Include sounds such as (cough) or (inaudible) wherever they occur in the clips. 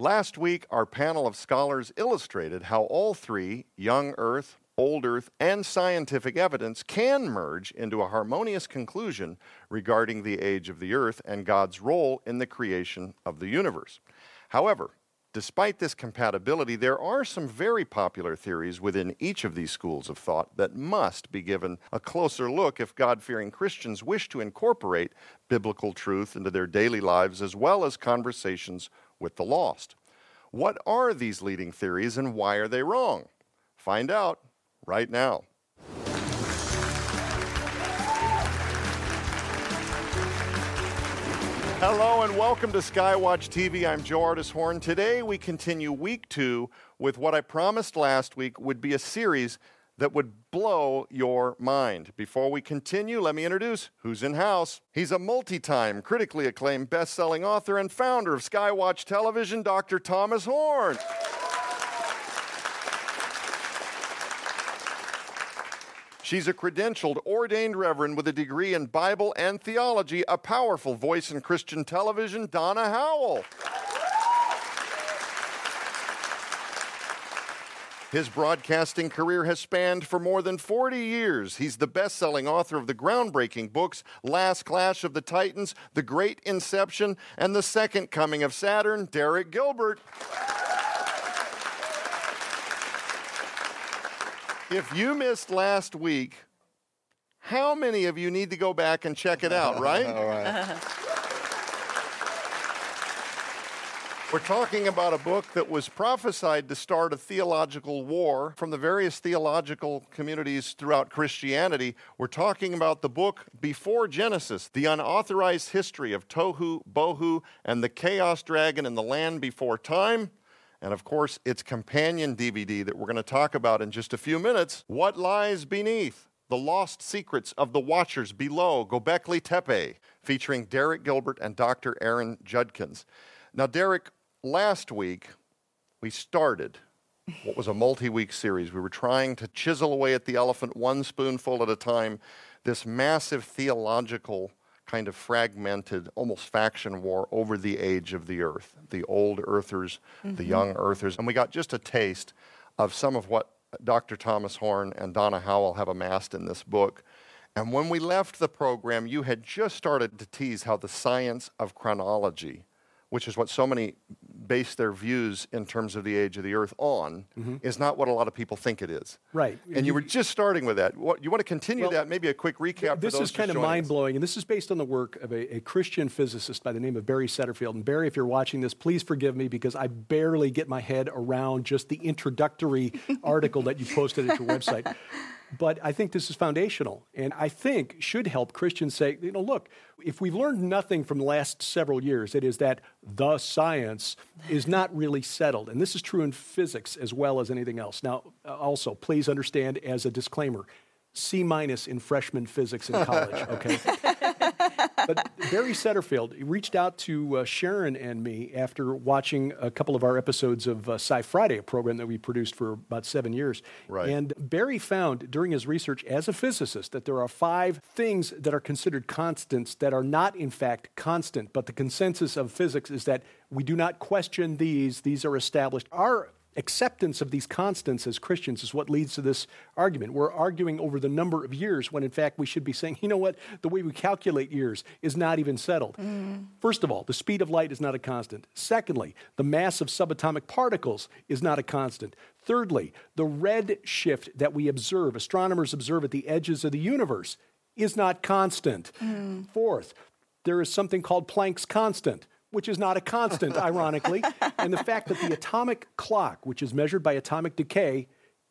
Last week, our panel of scholars illustrated how all three young Earth, old Earth, and scientific evidence can merge into a harmonious conclusion regarding the age of the Earth and God's role in the creation of the universe. However, Despite this compatibility, there are some very popular theories within each of these schools of thought that must be given a closer look if God fearing Christians wish to incorporate biblical truth into their daily lives as well as conversations with the lost. What are these leading theories and why are they wrong? Find out right now. Hello and welcome to Skywatch TV. I'm Joe Ardis Horn. Today we continue week two with what I promised last week would be a series that would blow your mind. Before we continue, let me introduce who's in house. He's a multi time, critically acclaimed best selling author and founder of Skywatch Television, Dr. Thomas Horn. She's a credentialed, ordained reverend with a degree in Bible and theology, a powerful voice in Christian television, Donna Howell. His broadcasting career has spanned for more than 40 years. He's the best selling author of the groundbreaking books Last Clash of the Titans, The Great Inception, and The Second Coming of Saturn, Derek Gilbert. If you missed last week, how many of you need to go back and check it out, right? (laughs) All right. We're talking about a book that was prophesied to start a theological war from the various theological communities throughout Christianity. We're talking about the book before Genesis, the unauthorized history of Tohu, Bohu, and the Chaos Dragon in the land before time and of course, its companion DVD that we're going to talk about in just a few minutes What Lies Beneath? The Lost Secrets of the Watchers Below Gobekli Tepe, featuring Derek Gilbert and Dr. Aaron Judkins. Now, Derek, last week we started what was a multi week series. We were trying to chisel away at the elephant one spoonful at a time, this massive theological kind of fragmented, almost faction war over the age of the earth the old earthers, mm-hmm. the young earthers. And we got just a taste of some of what Dr. Thomas Horn and Donna Howell have amassed in this book. And when we left the program, you had just started to tease how the science of chronology which is what so many base their views in terms of the age of the earth on, mm-hmm. is not what a lot of people think it is. Right. And you, were just starting with that. What, you want to continue well, that? Maybe a quick recap. This is kind of mind blowing, and this is based on the work of a, a, Christian physicist by the name of Barry Setterfield. And Barry, if you're watching this, please forgive me because I barely get my head around just the introductory (laughs) article that you posted at your website. But I think this is foundational, and I think should help Christians say, you know, look, if we've learned nothing from the last several years, it is that the science is (laughs) not really settled. And this is true in physics as well as anything else. Now, uh, also, please understand as a disclaimer, C minus in freshman physics in college, okay? (laughs) but Barry Setterfield reached out to uh, Sharon and me after watching a couple of our episodes of uh, Sci Friday, a program that we produced for about seven years. Right. And Barry found during his research as a physicist that there are five things that are considered constants that are not, in fact, constant. But the consensus of physics is that we do not question these, these are established. Our acceptance of these constants as Christians is what leads to this argument. We're arguing over the number of years when, in fact, we should be saying, (laughs) you know what, the way we calculate years is not even settled. Mm. First of all, the speed of light is not a constant. Secondly, the mass of subatomic particles is not a constant. Thirdly, the red shift that we observe, astronomers observe at the edges of the universe, is not constant. Mm. Fourth, there is something called Planck's constant which is not a constant, (laughs) ironically, and the fact that the atomic clock, which is measured by atomic decay,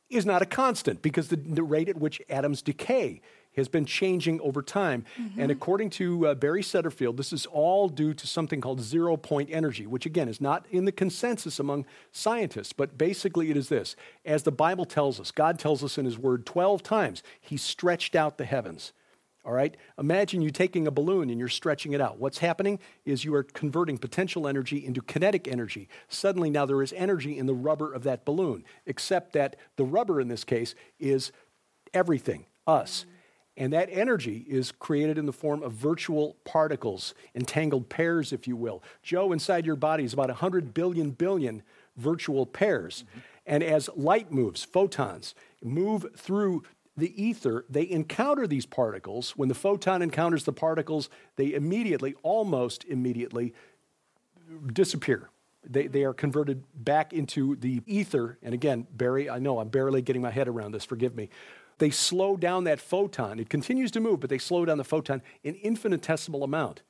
is not a constant because the, the rate at which atoms decay has been changing over time. Mm-hmm. And according to uh, Barry Setterfield, this is all due to something called zero point energy, which again is not in the consensus among scientists, but basically it is this. As the Bible tells us, God tells us in His Word 12 times, He stretched out the heavens. All right? Imagine you taking a balloon and you're stretching it out. What's happening is you are converting potential energy into kinetic energy. Suddenly, now there is energy in the rubber of that balloon, except that the rubber in this case is everything, us. And that energy is created in the form of virtual particles, entangled pairs, if you will. Joe, inside your body is about 100 billion billion virtual pairs. Mm-hmm. And as light moves, photons move through the ether, they encounter these particles. When the photon encounters the particles, they immediately, almost immediately, disappear. They, they are converted back into the ether. And again, Barry, I know I'm barely getting my head around this, forgive me. They slow down that photon. It continues to move, but they slow down the photon an infinitesimal amount.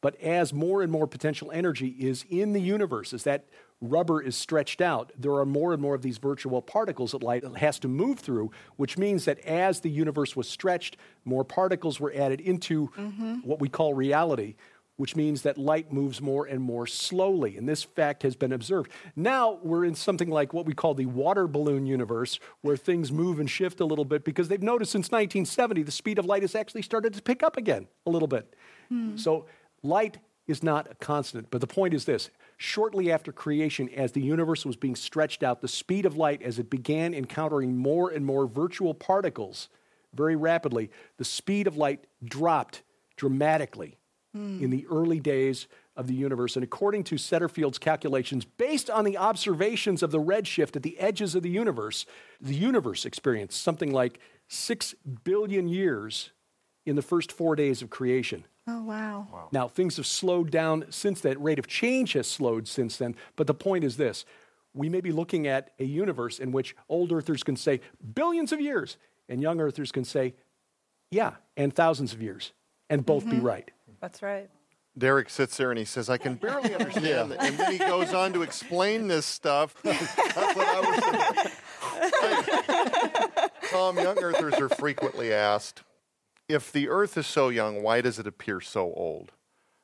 But as more and more potential energy is in the universe, as that rubber is stretched out, there are more and more of these virtual particles that light has to move through, which means that as the universe was stretched, more particles were added into mm-hmm. what we call reality, which means that light moves more and more slowly. And this fact has been observed. Now we're in something like what we call the water balloon universe, where things move and shift a little bit because they've noticed since 1970 the speed of light has actually started to pick up again a little bit. Hmm. So light is not a constant. But the point is this shortly after creation, as the universe was being stretched out, the speed of light, as it began encountering more and more virtual particles very rapidly, the speed of light dropped dramatically mm. in the early days of the universe. And according to Setterfield's calculations, based on the observations of the redshift at the edges of the universe, the universe experienced something like six billion years in the first four days of creation. Oh, wow. wow. Now, things have slowed down since that. Rate of change has slowed since then. But the point is this we may be looking at a universe in which old earthers can say billions of years, and young earthers can say, yeah, and thousands of years, and both mm-hmm. be right. That's right. Derek sits there and he says, I can (laughs) barely understand. yeah. And then he goes on to explain this stuff. (laughs) That's what I was Tom, young earthers are frequently asked, if the earth is so young, why does it appear so old?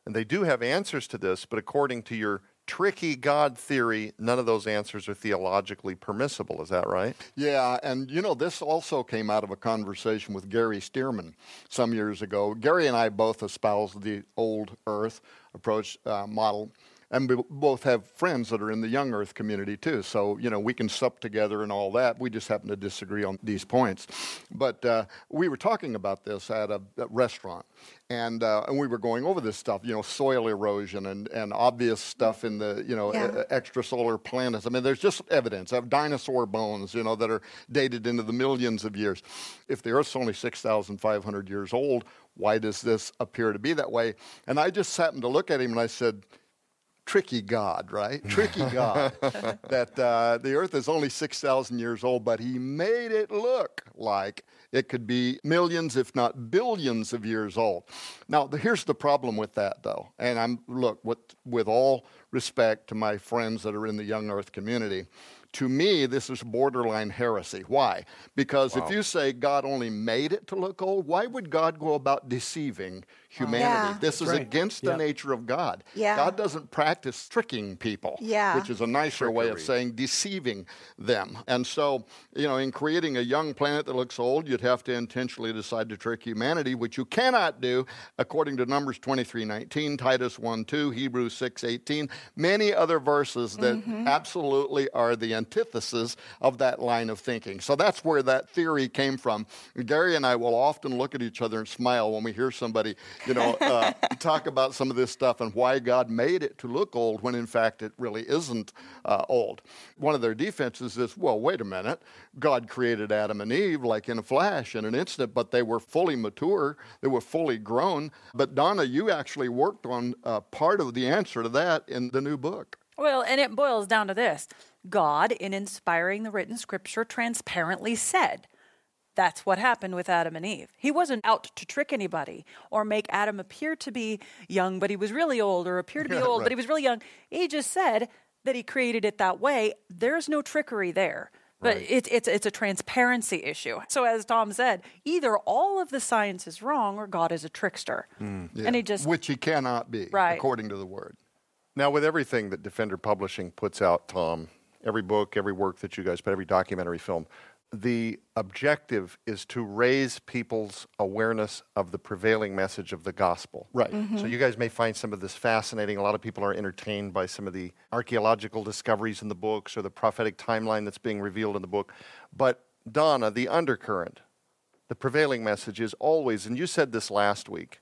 And they do have answers to this, but according to your tricky God theory, none of those answers are theologically permissible. Is that right? Yeah, and you know, this also came out of a conversation with Gary Stearman some years ago. Gary and I both espoused the old earth approach uh, model and we both have friends that are in the young earth community too. So you know we can sup together and all that. We just happen to disagree on these points. But uh, we were talking about this at a, a restaurant. And, uh, and we were going over this stuff you know soil erosion and, and obvious stuff in the you know yeah. extrasolar planets. I mean there's just evidence of dinosaur bones you know that are dated into the millions of years. If the earth's only 6500 years old why does this appear to be that way? And i just happened to look at him and i said tricky God, right? (laughs) Tricky God. that uh, the earth is only 6,000 years old, but he made it look like it could be millions, if not billions, of years old. Now, here's the problem with that, though. And I'm, look, with, with all respect to my friends that are in the young earth community, to me, this is borderline heresy. Why? Because wow. if you say God only made it to look old, why would God go about deceiving humanity? Yeah. This is right. against the nature of God. Yeah. God doesn't practice tricking people, yeah. which is a nicer Trickery. way of saying deceiving them. And so, you know, in creating a young planet that looks old, you'd have to intentionally decide to trick humanity, which you cannot do according to Numbers 23:19, Titus 1:2, Hebrews 6:18, many other verses that mm-hmm. absolutely are the antithesis of that line of thinking. So that's where that theory came from. Gary and I will often look at each other and smile when we hear somebody, you know, uh, (laughs) talk about some of this stuff and why God made it to look old when in fact it really isn't uh, old. One of their defenses is, well, wait a minute. God created Adam and Eve like in a flash, in an instant, but they were fully mature, they were fully grown. But Donna, you actually worked on uh, part of the answer to that in the new book. Well, and it boils down to this God, in inspiring the written scripture, transparently said, that's what happened with Adam and Eve. He wasn't out to trick anybody or make Adam appear to be young, but he was really old, or appear to be (laughs) old, right. but he was really young. He just said that he created it that way. There's no trickery there. But right. it, it's, it's a transparency issue. So, as Tom said, either all of the science is wrong or God is a trickster. Mm. Yeah. And he just. Which he cannot be, right. according to the word. Now, with everything that Defender Publishing puts out, Tom, every book, every work that you guys put, every documentary film, the objective is to raise people's awareness of the prevailing message of the gospel. Right. Mm-hmm. So you guys may find some of this fascinating. A lot of people are entertained by some of the archaeological discoveries in the books or the prophetic timeline that's being revealed in the book. But Donna, the undercurrent, the prevailing message is always, and you said this last week,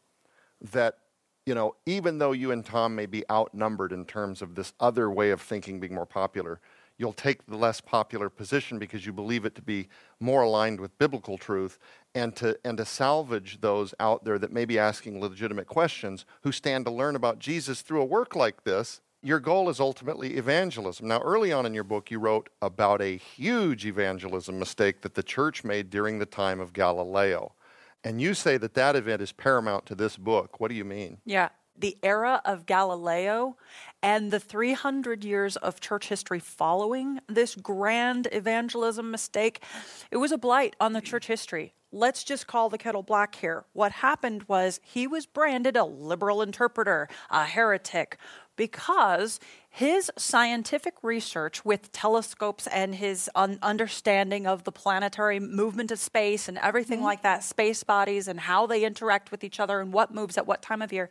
that you know, even though you and Tom may be outnumbered in terms of this other way of thinking being more popular, you'll take the less popular position because you believe it to be more aligned with biblical truth and to and to salvage those out there that may be asking legitimate questions who stand to learn about Jesus through a work like this your goal is ultimately evangelism. Now, early on in your book, you wrote about a huge evangelism mistake that the church made during the time of Galileo. And you say that that event is paramount to this book. What do you mean? Yeah. The era of Galileo and the 300 years of church history following this grand evangelism mistake, it was a blight on the church history. Let's just call the kettle black here. What happened was he was branded a liberal interpreter, a heretic, because his scientific research with telescopes and his un- understanding of the planetary movement of space and everything mm-hmm. like that, space bodies and how they interact with each other and what moves at what time of year,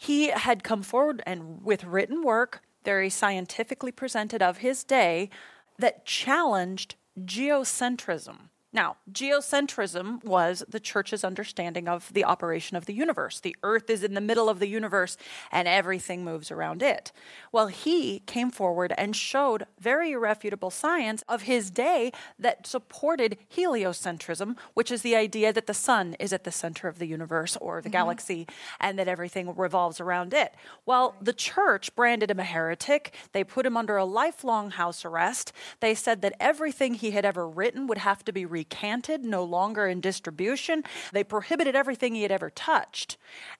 he had come forward and with written work, very scientifically presented of his day, that challenged geocentrism. Now, geocentrism was the church's understanding of the operation of the universe. The earth is in the middle of the universe and everything moves around it. Well, he came forward and showed very irrefutable science of his day that supported heliocentrism, which is the idea that the sun is at the center of the universe or the mm-hmm. galaxy and that everything revolves around it. Well, the church branded him a heretic. They put him under a lifelong house arrest. They said that everything he had ever written would have to be recanted, no longer in distribution. They prohibited everything he had ever touched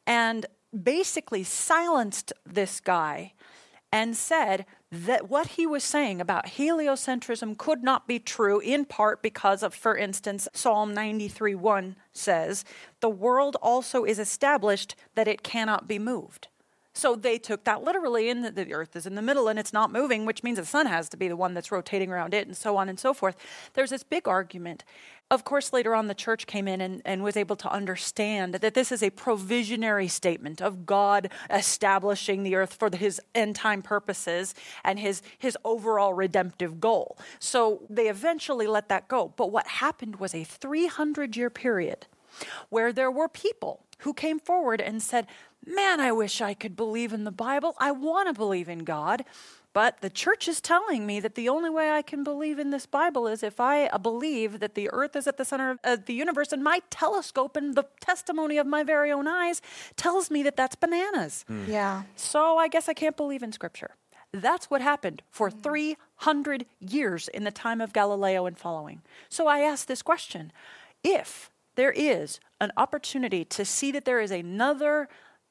and basically silenced this guy and said that what he was saying about heliocentrism could not be true, in part because of, for instance, Psalm 93 1 says, The world also is established that it cannot be moved. So they took that literally, and the earth is in the middle and it's not moving, which means the sun has to be the one that's rotating around it, and so on and so forth. There's this big argument. Of course, later on, the church came in and, and was able to understand that this is a provisionary statement of God establishing the earth for his end time purposes and his, his overall redemptive goal. So they eventually let that go. But what happened was a 300 year period where there were people who came forward and said, Man, I wish I could believe in the Bible. I want to believe in God. But the church is telling me that the only way I can believe in this Bible is if I uh, believe that the earth is at the center of uh, the universe, and my telescope and the testimony of my very own eyes tells me that that's bananas. Mm. Yeah. So I guess I can't believe in Scripture. That's what happened for hmm. 300 years in the time of Galileo and following. So I ask this question if there is an opportunity to see that there is another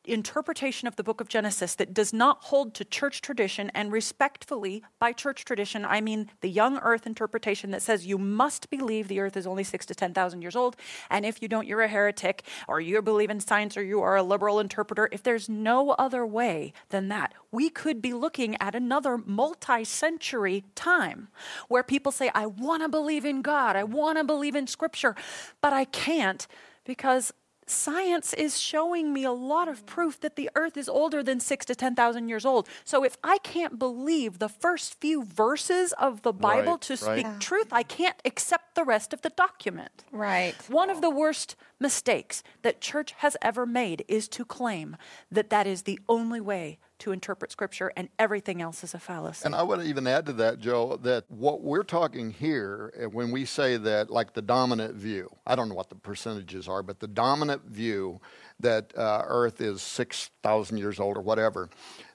interpretation of the book of Genesis that does not hold to church tradition, and respectfully, by church tradition, I mean the young earth interpretation that says you must believe the earth is only six to 10,000 years old, and if you don't, you're a heretic, or you believe in science, or you are a liberal interpreter. If there's no other way than that, we could be looking at another multi century time where people say, I want to believe in God, I want to believe in Scripture, but I can't because science is showing me a lot of proof that the earth is older than six to 10,000 years old. So if I can't believe the first few verses of the Bible right, to speak right. truth, I can't accept the rest of the document. Right. One of the worst mistakes that church has ever made is to claim that that is the only way to interpret Scripture, and everything else is a fallacy. And I would even add to that, Joe, that what we're talking here, eh, when we say that, like the dominant view, I don't know what the percentages are, but the dominant view that uh, Earth is 6,000 years old or whatever,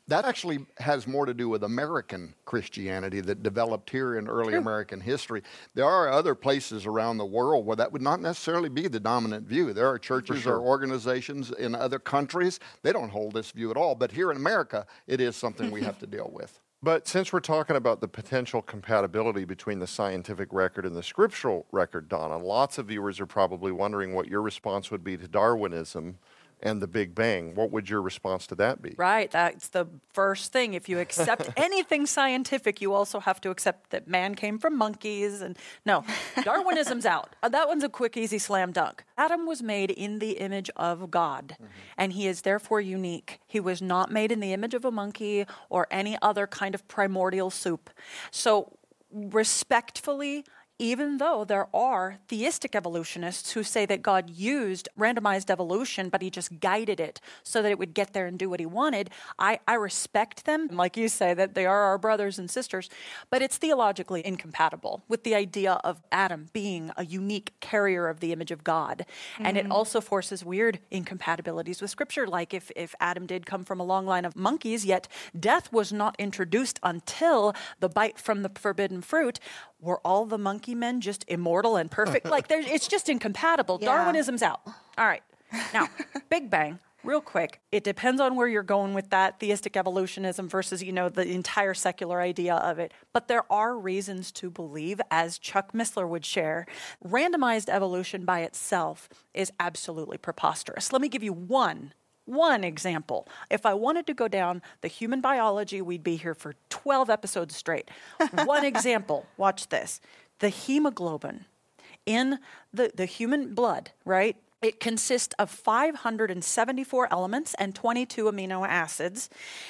that actually has more to do with American Christianity that developed here in early American history. There are other places around the world where that would not necessarily be the dominant view. There are churches sure. or organizations in other countries, they don't hold this view at all. But here in America, it is something we have to deal with. (laughs) But since we're talking about the potential compatibility between the scientific record and the scriptural record, Donna, lots of viewers are probably wondering what your response would be to Darwinism and the Big Bang. What would your response to that be? Right. That's the first thing. If you accept (laughs) anything scientific, you also have to accept that man came from monkeys. And no, Darwinism's out. Uh, that one's a quick, easy slam dunk. Adam was made in the image of God, mm-hmm. and he is therefore unique. He was not made in the image of a monkey or any other kind of primordial soup. So, respectfully, even though there are theistic evolutionists who say that God used randomized evolution, but he just guided it so that it would get there and do what he wanted, I, I respect them. Like you say, that they are our brothers and sisters, but it's theologically incompatible with the idea of Adam being a unique carrier of the image of God. Mm-hmm. And it mm-hmm. also forces weird incompatibilities with scripture, like if, if Adam did come from a long line of monkeys, yet death was not introduced until the bite from the forbidden fruit were all the monkey men just immortal and perfect? like, it's just incompatible. Yeah. Darwinism's out. All right. Now, (laughs) Big Bang, real quick. It depends on where you're going with that theistic evolutionism versus, you know, the entire secular idea of it. But there are reasons to believe, as Chuck Missler would share, randomized evolution by itself is absolutely preposterous. Let me give you one one example. If I wanted to go down the human biology, we'd be here for 12 episodes straight. (laughs) One example, watch this. The hemoglobin in the, the human blood, right? It consists of 574 elements and 22 amino acids,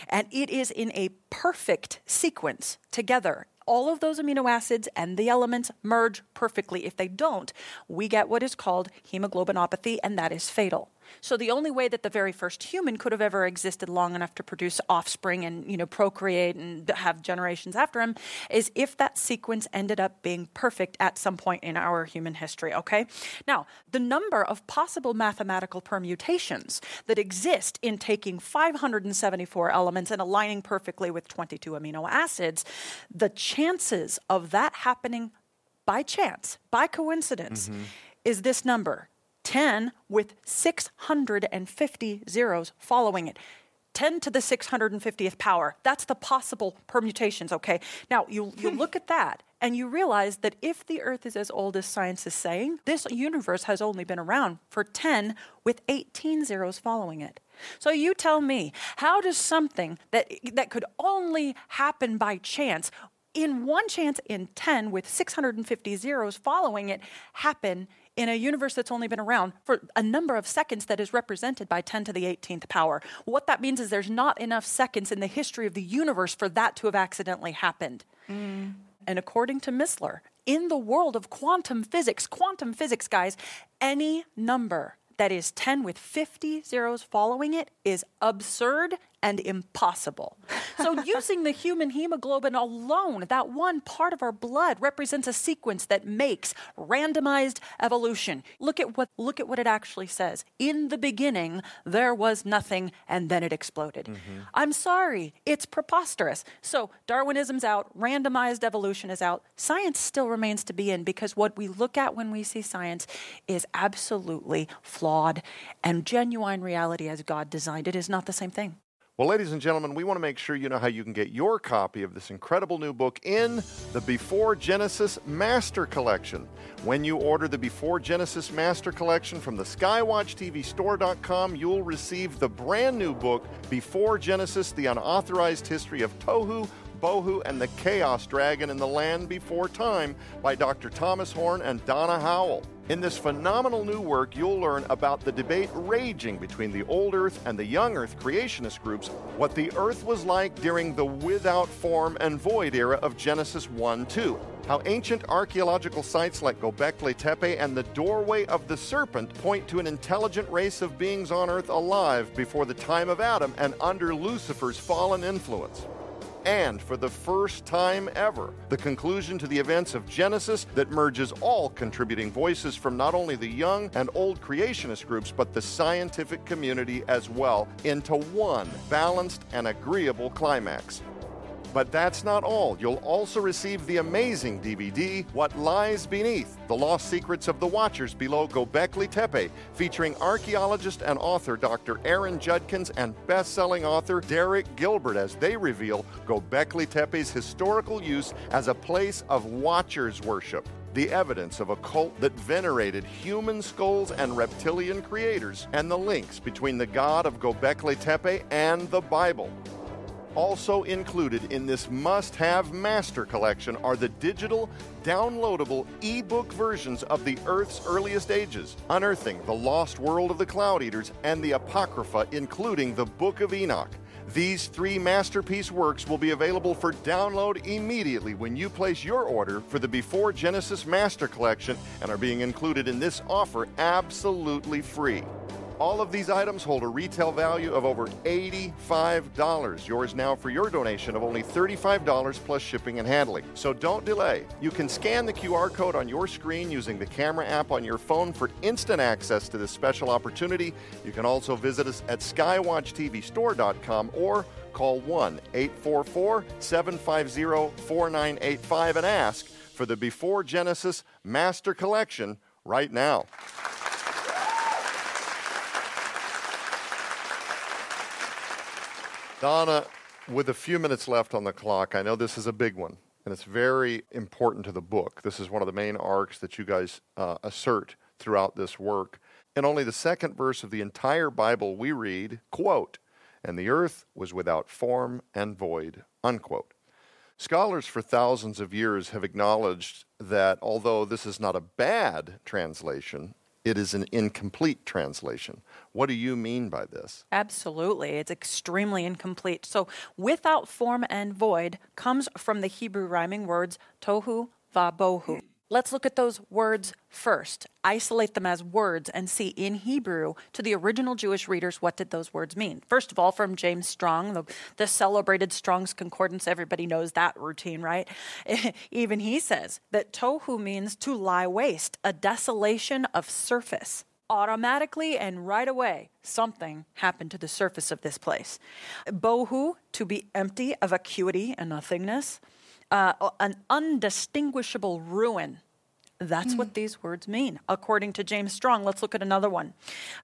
and it is in a perfect sequence together all of those amino acids and the elements merge perfectly. If they don't, we get what is called hemoglobinopathy, and that is fatal. So the only way that the very first human could have ever existed long enough to produce offspring and you know procreate and have generations after him is if that sequence ended up being perfect at some point in our human history. Okay. Now the number of possible mathematical permutations that exist in taking 574 elements and aligning perfectly with 22 amino acids, the chances of that happening by chance, by coincidence, mm-hmm. is this number 10 with 650 zeros following it. 10 to the 650th power. That's the possible permutations, okay? Now, you, you hmm. look at that and you realize that if the Earth is as old as science is saying, this universe has only been around for 10 with 18 zeros following it. So you tell me, how does something that, that could only happen by chance, in one chance in 10 with 650 zeros following it, happen in a universe that's only been around for a number of seconds that is represented by 10 to the 18th power. What that means is there's not enough seconds in the history of the universe for that to have accidentally happened. Mm. And according to Missler, in the world of quantum physics, quantum physics, guys, any number that is 10 with 50 zeros following it is absurd and impossible. So, (laughs) using the human hemoglobin alone, that one part of our blood represents a sequence that makes randomized evolution. Look at what look at what it actually says. In the beginning, there was nothing, and then it exploded. Mm-hmm. I'm sorry, it's preposterous. So, Darwinism's out, randomized evolution is out. Science still remains to be in because what we look at when we see science is absolutely flawed, and genuine reality as God designed it is not the same thing. Well, ladies and gentlemen, we want to make sure you know how you can get your copy of this incredible new book in the Before Genesis Master Collection. When you order the Before Genesis Master Collection from the SkywatchTVStore.com, you'll receive the brand new book, Before Genesis The Unauthorized History of Tohu, Bohu, and the Chaos Dragon in the Land Before Time by Dr. Thomas Horn and Donna Howell. In this phenomenal new work, you'll learn about the debate raging between the old Earth and the young Earth creationist groups, what the Earth was like during the without form and void era of Genesis 1 2, how ancient archaeological sites like Gobekli Tepe and the doorway of the serpent point to an intelligent race of beings on Earth alive before the time of Adam and under Lucifer's fallen influence and for the first time ever, the conclusion to the events of Genesis that merges all contributing voices from not only the young and old creationist groups, but the scientific community as well into one balanced and agreeable climax. But that's not all. You'll also receive the amazing DVD, What Lies Beneath The Lost Secrets of the Watchers Below Gobekli Tepe, featuring archaeologist and author Dr. Aaron Judkins and best selling author Derek Gilbert as they reveal Gobekli Tepe's historical use as a place of watchers worship the evidence of a cult that venerated human skulls and reptilian creators, and the links between the god of Gobekli Tepe and the Bible. Also included in this must have master collection are the digital, downloadable e-book versions of the Earth's earliest ages, Unearthing the Lost World of the Cloud Eaters and the Apocrypha, including the Book of Enoch. These three masterpiece works will be available for download immediately when you place your order for the Before Genesis Master Collection and are being included in this offer absolutely free. All of these items hold a retail value of over $85. Yours now for your donation of only $35 plus shipping and handling. So don't delay. You can scan the QR code on your screen using the camera app on your phone for instant access to this special opportunity. You can also visit us at skywatchtvstore.com or call 1 844 750 4985 and ask for the Before Genesis Master Collection right now. Donna, with a few minutes left on the clock, I know this is a big one, and it's very important to the book. This is one of the main arcs that you guys uh, assert throughout this work. In only the second verse of the entire Bible, we read, quote, and the earth was without form and void, unquote. Scholars for thousands of years have acknowledged that although this is not a bad translation, it is an incomplete translation. What do you mean by this? Absolutely. It's extremely incomplete. So, without form and void comes from the Hebrew rhyming words tohu vabohu. Let's look at those words first. Isolate them as words and see in Hebrew to the original Jewish readers what did those words mean. First of all, from James Strong, the, the celebrated Strong's Concordance, everybody knows that routine, right? (laughs) Even he says that tohu means to lie waste, a desolation of surface automatically and right away, something happened to the surface of this place. Bohu, to be empty of acuity and nothingness uh, an undistinguishable ruin. That's mm. what these words mean, according to James Strong. Let's look at another one.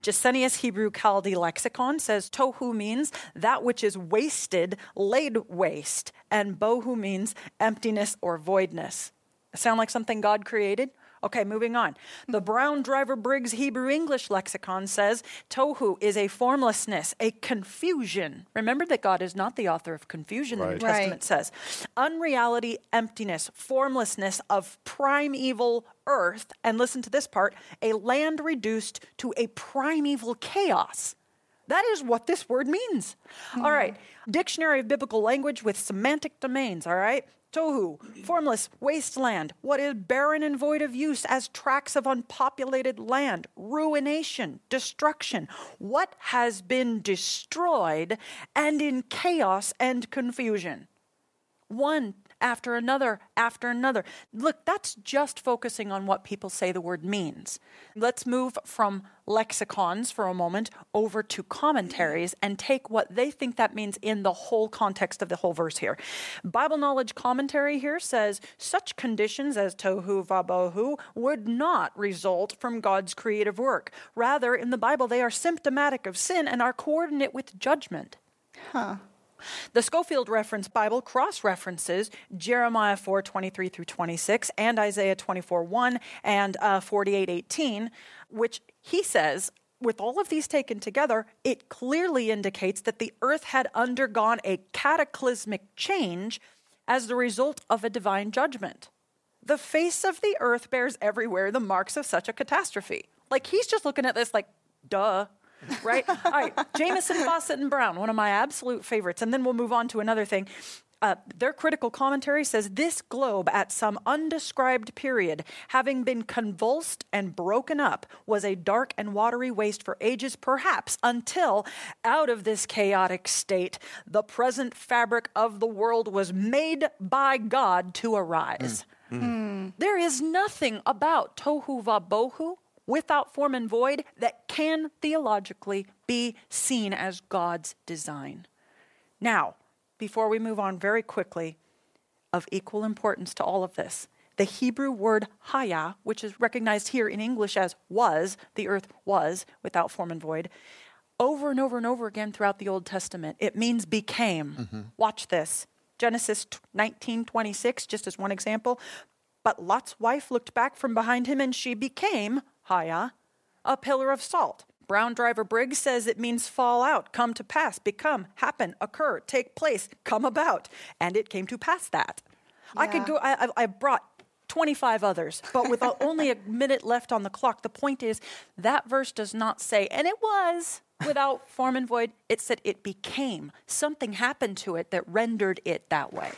Gesenius Hebrew Chaldee Lexicon says tohu means that which is wasted, laid waste, and bohu means emptiness or voidness. Sound like something God created? Okay, moving on. The Brown Driver Briggs Hebrew English lexicon says tohu is a formlessness, a confusion. Remember that God is not the author of confusion, right. the New Testament right. says. Unreality, emptiness, formlessness of primeval earth. And listen to this part a land reduced to a primeval chaos. That is what this word means. Mm. All right. Dictionary of Biblical Language with semantic domains, all right? Tohu, formless wasteland, what is barren and void of use as tracts of unpopulated land, ruination, destruction, what has been destroyed, and in chaos and confusion. One after another after another. Look, that's just focusing on what people say the word means. Let's move from lexicons for a moment over to commentaries and take what they think that means in the whole context of the whole verse here. Bible Knowledge Commentary here says such conditions as tohu vabohu would not result from God's creative work. Rather, in the Bible, they are symptomatic of sin and are coordinate with judgment. Huh. The Scofield Reference Bible cross references Jeremiah 4 23 through 26 and Isaiah 24 1 and uh, 48 18, which he says with all of these taken together, it clearly indicates that the earth had undergone a cataclysmic change as the result of a divine judgment. The face of the earth bears everywhere the marks of such a catastrophe. Like he's just looking at this like, duh, right? All right, Jamieson, Fausset, and Brown, one of my absolute favorites. And then we'll move on to another thing. Uh, their critical commentary says this globe, at some undescribed period, having been convulsed and broken up, was a dark and watery waste for ages, perhaps until, out of this chaotic state, the present fabric of the world was made by God to arise. Mm. Mm. There is nothing about tohu vabohu without form and void that can theologically be seen as God's design. Now, before we move on very quickly, of equal importance to all of this, the Hebrew word haya, which is recognized here in English as was, the earth was without form and void, over and over and over again throughout the Old Testament, it means became. Mm-hmm. Watch this. Genesis 19:26 just as one example. But Lot's wife looked back from behind him and she became Haya, a pillar of salt. Brown Driver Briggs says it means fall out, come to pass, become, happen, occur, take place, come about. And it came to pass that. Yeah. I could go, I, I brought 25 others, but with only a (laughs) minute left on the clock, the point is that verse does not say, and it was, without form and void. It said it became. Something happened to it that rendered it that way.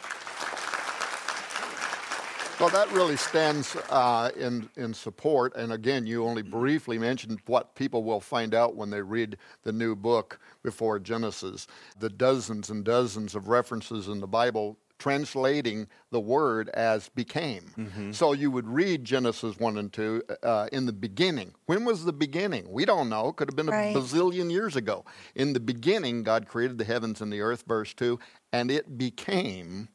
Well, that really stands uh, in, in support. And again, you only briefly mentioned what people will find out when they read the new book before Genesis. The dozens and dozens of references in the Bible translating the word as became. Mm-hmm. So you would read Genesis 1 and 2 uh, in the beginning. When was the beginning? We don't know. Could have been a right. bazillion years ago. In the beginning, God created the heavens and the earth, verse 2, and it became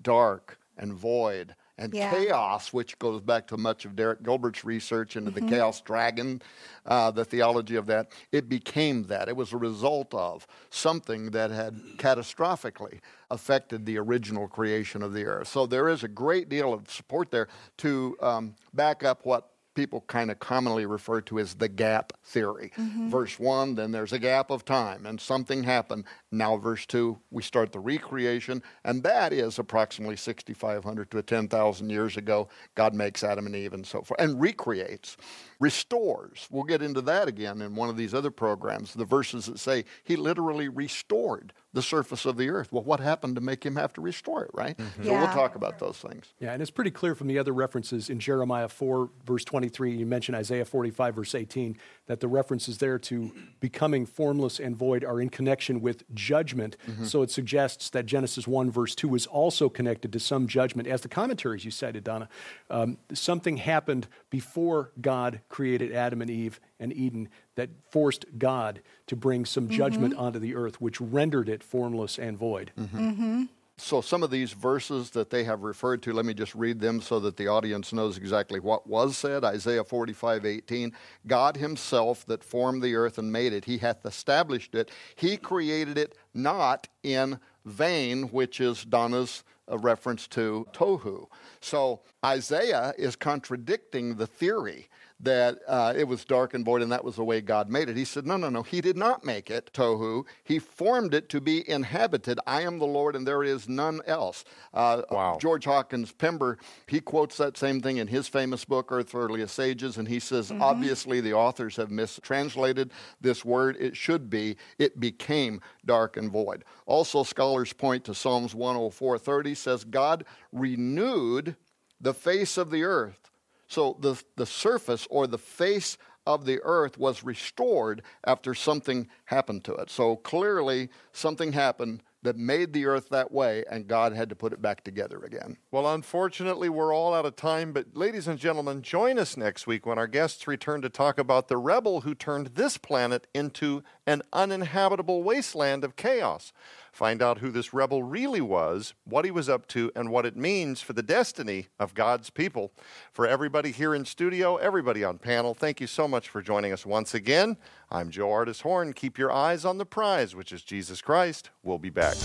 dark and void and yeah. chaos, which goes back to much of Derek Gilbert's research into mm-hmm. the chaos dragon, uh, the theology of that. It became that. It was a result of something that had catastrophically affected the original creation of the earth. So there is a great deal of support there to um, back up what people kind of commonly refer to as the gap theory. Mm-hmm. Verse 1, then there's a gap of time and something happened. Now, verse 2, we start the recreation, and that is approximately 6,500 to 10,000 years ago. God makes Adam and Eve and so forth, and recreates, restores. We'll get into that again in one of these other programs. The verses that say he literally restored the surface of the earth. Well, what happened to make him have to restore it, right? Mm-hmm. So yeah. we'll talk about those things. Yeah, and it's pretty clear from the other references in Jeremiah 4, verse 23, you mentioned Isaiah 45, verse 18, that the references there to becoming formless and void are in connection with judgment. Mm-hmm. So it suggests that Genesis 1, verse 2 is also connected to some judgment. As the commentaries you cited, Donna, um, something happened before God created Adam and Eve and Eden that forced God to bring some judgment mm-hmm. onto the earth, which rendered it formless and void. Mm-hmm. mm-hmm. So, some of these verses that they have referred to, let me just read them so that the audience knows exactly what was said. Isaiah 45 18. God himself that formed the earth and made it, he hath established it. He created it not in vain, which is Donna's a reference to tohu. So Isaiah is contradicting the theory that uh, it was dark and void and that was the way God made it. He said, No, no, no, He did not make it, Tohu. He formed it to be inhabited. I am the Lord and there is none else. Uh, wow. George Hawkins Pember, he quotes that same thing in his famous book, Earth's Earliest Ages, and he says, mm-hmm. Obviously, the authors have mistranslated this word. It should be, it became dark and void. Also, scholars point to Psalms 104:30 says, God renewed the face of the earth so the, the surface or the face of the earth was restored after something happened to it. So clearly, something happened that made the earth that way, and God had to put it back together again. Well, unfortunately, we're all out of time, but ladies and gentlemen, join us next week when our guests return to talk about the rebel who turned this planet into an uninhabitable wasteland of chaos. Find out who this rebel really was, what he was up to, and what it means for the destiny of God's people. For everybody here in studio, everybody on panel, thank you so much for joining us once again. I'm Joe Ardis Horn. Keep your eyes on the prize, which is Jesus Christ. We'll be back.